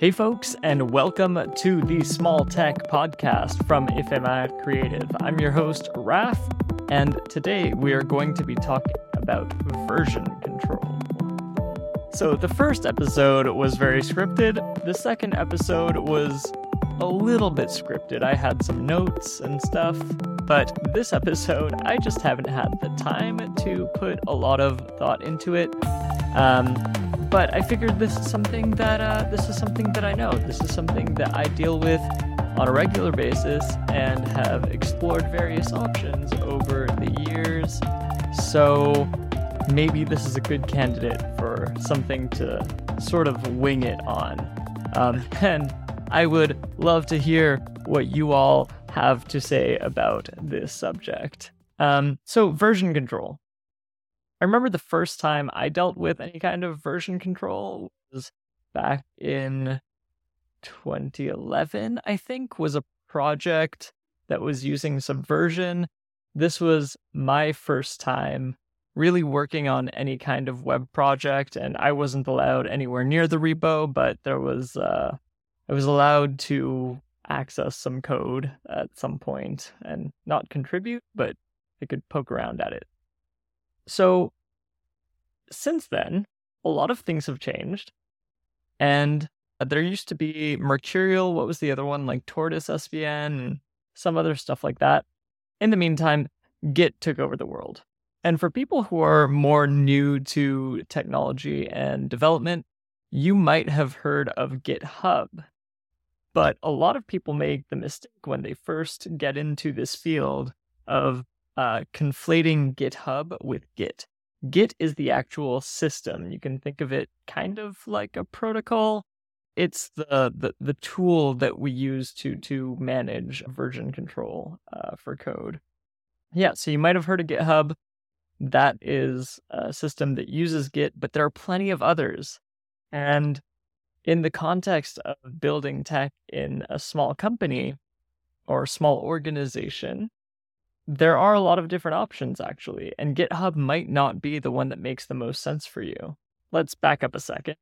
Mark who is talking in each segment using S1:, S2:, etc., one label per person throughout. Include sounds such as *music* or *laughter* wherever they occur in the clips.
S1: Hey, folks, and welcome to the Small Tech Podcast from Ephemer Creative. I'm your host, Raf, and today we are going to be talking about version control. So, the first episode was very scripted, the second episode was a little bit scripted. I had some notes and stuff, but this episode, I just haven't had the time to put a lot of thought into it. Um, but I figured this is something that uh, this is something that I know. This is something that I deal with on a regular basis and have explored various options over the years. So maybe this is a good candidate for something to sort of wing it on. Um, *laughs* and I would love to hear what you all have to say about this subject. Um, so, version control. I remember the first time I dealt with any kind of version control was back in 2011, I think, was a project that was using Subversion. This was my first time really working on any kind of web project, and I wasn't allowed anywhere near the repo, but there was uh, I was allowed to access some code at some point and not contribute, but I could poke around at it. So, since then, a lot of things have changed. And uh, there used to be Mercurial, what was the other one? Like Tortoise SVN and some other stuff like that. In the meantime, Git took over the world. And for people who are more new to technology and development, you might have heard of GitHub. But a lot of people make the mistake when they first get into this field of uh, conflating GitHub with Git. Git is the actual system. You can think of it kind of like a protocol. It's the the, the tool that we use to to manage version control uh, for code. Yeah, so you might have heard of GitHub. That is a system that uses Git, but there are plenty of others. And in the context of building tech in a small company or a small organization, there are a lot of different options actually, and GitHub might not be the one that makes the most sense for you. Let's back up a second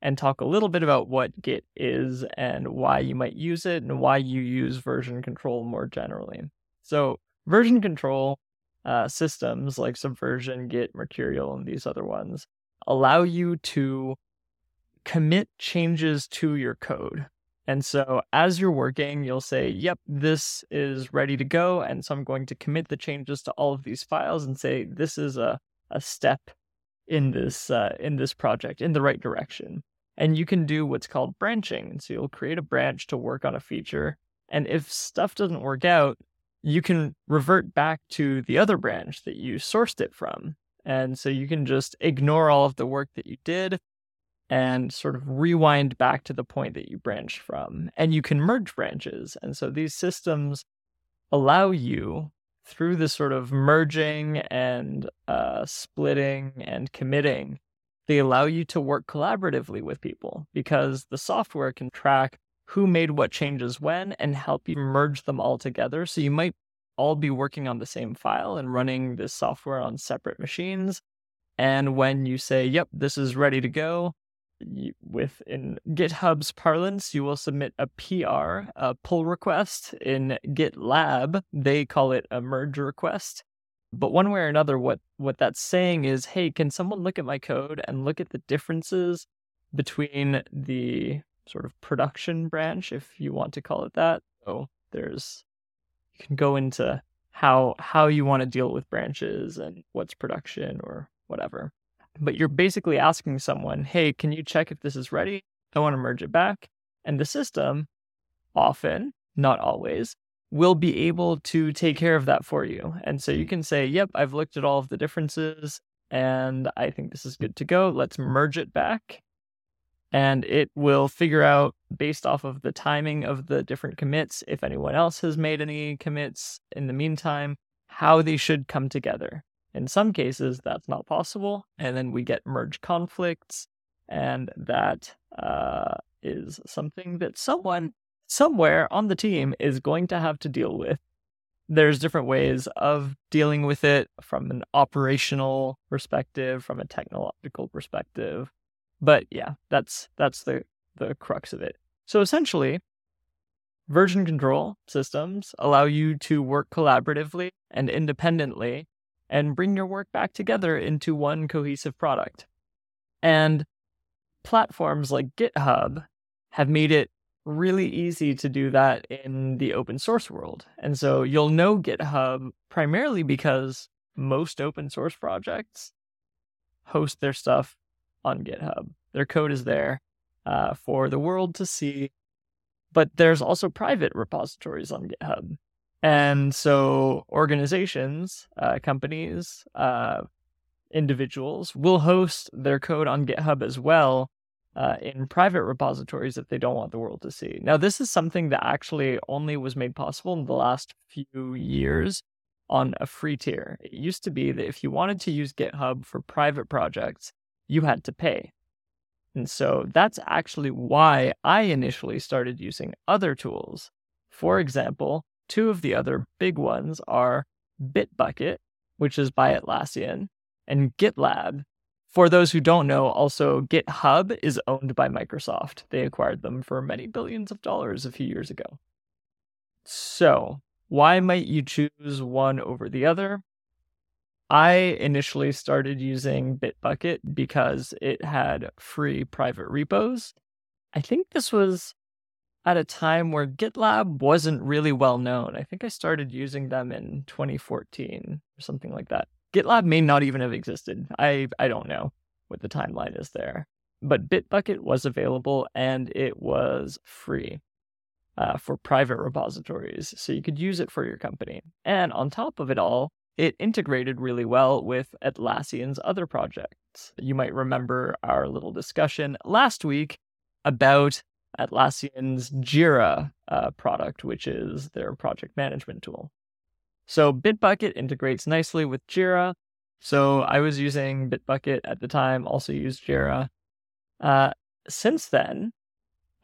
S1: and talk a little bit about what Git is and why you might use it and why you use version control more generally. So, version control uh, systems like Subversion, Git, Mercurial, and these other ones allow you to commit changes to your code. And so as you're working, you'll say, yep, this is ready to go. And so I'm going to commit the changes to all of these files and say, this is a, a step in this uh, in this project in the right direction. And you can do what's called branching. And so you'll create a branch to work on a feature. And if stuff doesn't work out, you can revert back to the other branch that you sourced it from. And so you can just ignore all of the work that you did and sort of rewind back to the point that you branched from. And you can merge branches. And so these systems allow you through this sort of merging and uh, splitting and committing, they allow you to work collaboratively with people because the software can track who made what changes when and help you merge them all together. So you might all be working on the same file and running this software on separate machines. And when you say, yep, this is ready to go, with in GitHub's parlance, you will submit a PR, a pull request. In GitLab, they call it a merge request. But one way or another, what what that's saying is, hey, can someone look at my code and look at the differences between the sort of production branch, if you want to call it that? So there's you can go into how how you want to deal with branches and what's production or whatever but you're basically asking someone, hey, can you check if this is ready? I want to merge it back. And the system, often, not always, will be able to take care of that for you. And so you mm. can say, yep, I've looked at all of the differences and I think this is good to go. Let's merge it back. And it will figure out based off of the timing of the different commits, if anyone else has made any commits in the meantime, how they should come together. In some cases, that's not possible, and then we get merge conflicts, and that uh, is something that someone somewhere on the team is going to have to deal with. There's different ways of dealing with it from an operational perspective, from a technological perspective. But yeah, that's that's the the crux of it. So essentially, version control systems allow you to work collaboratively and independently and bring your work back together into one cohesive product. And platforms like GitHub have made it really easy to do that in the open source world. And so you'll know GitHub primarily because most open source projects host their stuff on GitHub. Their code is there uh, for the world to see. But there's also private repositories on GitHub. And so organizations, uh, companies, uh, individuals will host their code on GitHub as well uh, in private repositories if they don't want the world to see. Now, this is something that actually only was made possible in the last few years on a free tier. It used to be that if you wanted to use GitHub for private projects, you had to pay. And so that's actually why I initially started using other tools. For example, two of the other big ones are Bitbucket, which is by Atlassian, and GitLab. For those who don't know, also GitHub is owned by Microsoft. They acquired them for many billions of dollars a few years ago. So, why might you choose one over the other? I initially started using Bitbucket because it had free private repos. I think this was at a time where GitLab wasn't really well known. I think I started using them in 2014 or something like that. GitLab may not even have existed. I, I don't know what the timeline is there. But Bitbucket was available and it was free uh, for private repositories. So you could use it for your company. And on top of it all, it integrated really well with Atlassian's other projects. You might remember our little discussion last week about Atlassian's Jira uh, product, which is their project management tool. So Bitbucket integrates nicely with Jira. So I was using Bitbucket at the time, also used Jira. Uh, since then,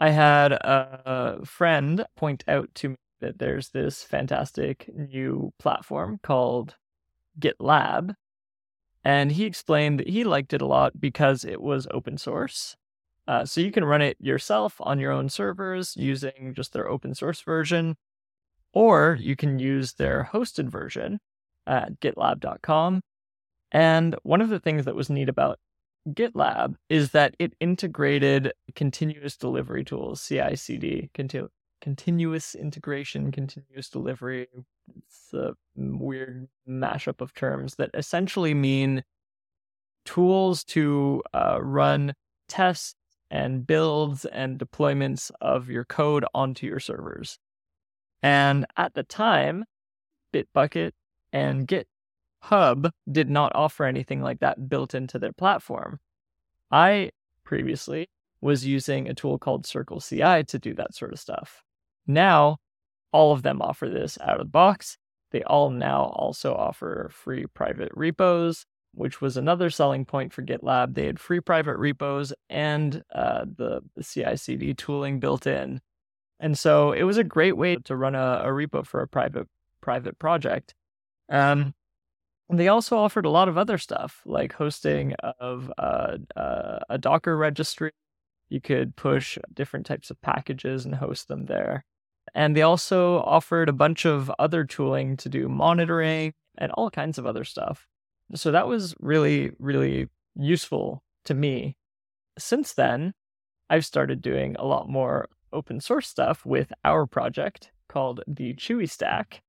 S1: I had a friend point out to me that there's this fantastic new platform called GitLab. And he explained that he liked it a lot because it was open source. Uh, so you can run it yourself on your own servers using just their open source version, or you can use their hosted version at gitlab.com. And one of the things that was neat about GitLab is that it integrated continuous delivery tools, CI CD, continu- continuous integration, continuous delivery. It's a weird mashup of terms that essentially mean tools to uh, run tests and builds and deployments of your code onto your servers. And at the time, Bitbucket and GitHub did not offer anything like that built into their platform. I previously was using a tool called Circle CI to do that sort of stuff. Now, all of them offer this out of the box. They all now also offer free private repos, which was another selling point for GitLab. They had free private repos and uh, the, the CI CD tooling built in. And so it was a great way to run a, a repo for a private private project. Um, they also offered a lot of other stuff like hosting of uh, uh, a Docker registry. You could push different types of packages and host them there. And they also offered a bunch of other tooling to do monitoring and all kinds of other stuff. So that was really, really useful to me. Since then, I've started doing a lot more open source stuff with our project called the Chewy Stack.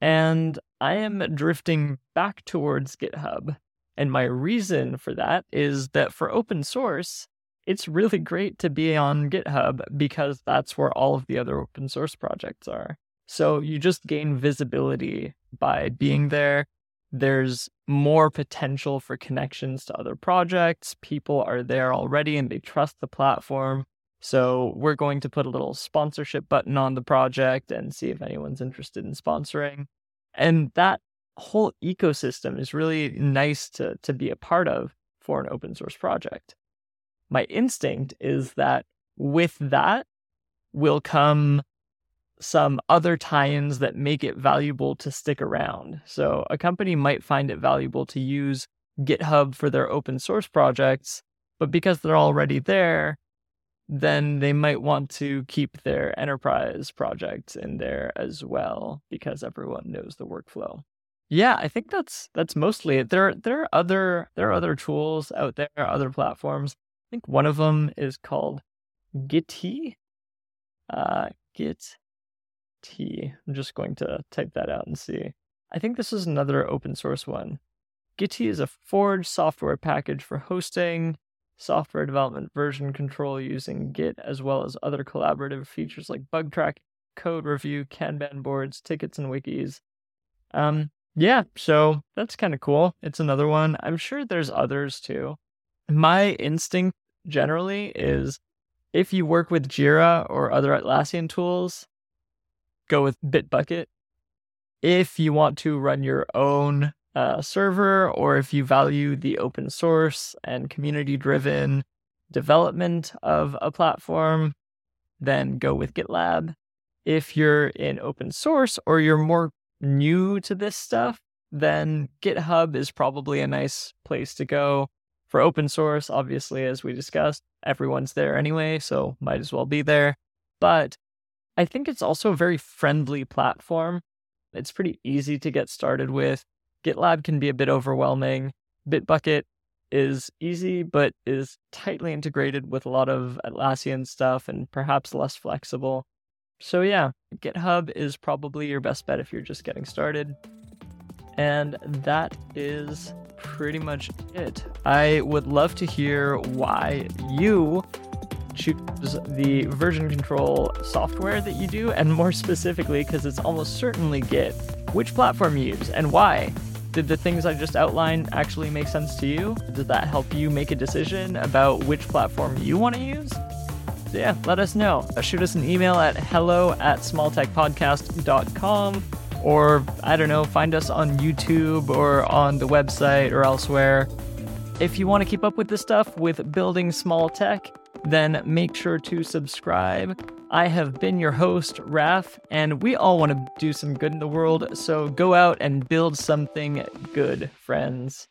S1: And I am drifting back towards GitHub. And my reason for that is that for open source, it's really great to be on GitHub because that's where all of the other open source projects are. So you just gain visibility by being there. There's more potential for connections to other projects. People are there already and they trust the platform. So we're going to put a little sponsorship button on the project and see if anyone's interested in sponsoring. And that whole ecosystem is really nice to, to be a part of for an open source project my instinct is that with that will come some other tie-ins that make it valuable to stick around. So a company might find it valuable to use GitHub for their open source projects, but because they're already there, then they might want to keep their enterprise projects in there as well because everyone knows the workflow. Yeah, I think that's that's mostly it. There there are other there are other tools out there, other platforms. I think one of them is called Gitea. Uh, Git T. I'm just going to type that out and see. I think this is another open source one. Gitea is a Forge software package for hosting, software development version control using Git, as well as other collaborative features like bug track, code review, Kanban boards, tickets, and wikis. Um, yeah, so that's kind of cool. It's another one. I'm sure there's others too. My instinct generally is if you work with Jira or other Atlassian tools, go with Bitbucket. If you want to run your own uh, server or if you value the open source and community driven development of a platform, then go with GitLab. If you're in open source or you're more new to this stuff, then GitHub is probably a nice place to go. For open source, obviously, as we discussed, everyone's there anyway, so might as well be there. But I think it's also a very friendly platform. It's pretty easy to get started with. GitLab can be a bit overwhelming. Bitbucket is easy, but is tightly integrated with a lot of Atlassian stuff and perhaps less flexible. So, yeah, GitHub is probably your best bet if you're just getting started. And that is pretty much it. I would love to hear why you choose the version control software that you do, and more specifically, because it's almost certainly Git, which platform you use and why. Did the things I just outlined actually make sense to you? Did that help you make a decision about which platform you want to use? So yeah, let us know. Uh, shoot us an email at hello at smalltechpodcast.com or I don't know, find us on YouTube or on the website or elsewhere. If you want to keep up with this stuff with building small tech, then make sure to subscribe. I have been your host, Raf, and we all want to do some good in the world, so go out and build something good, friends.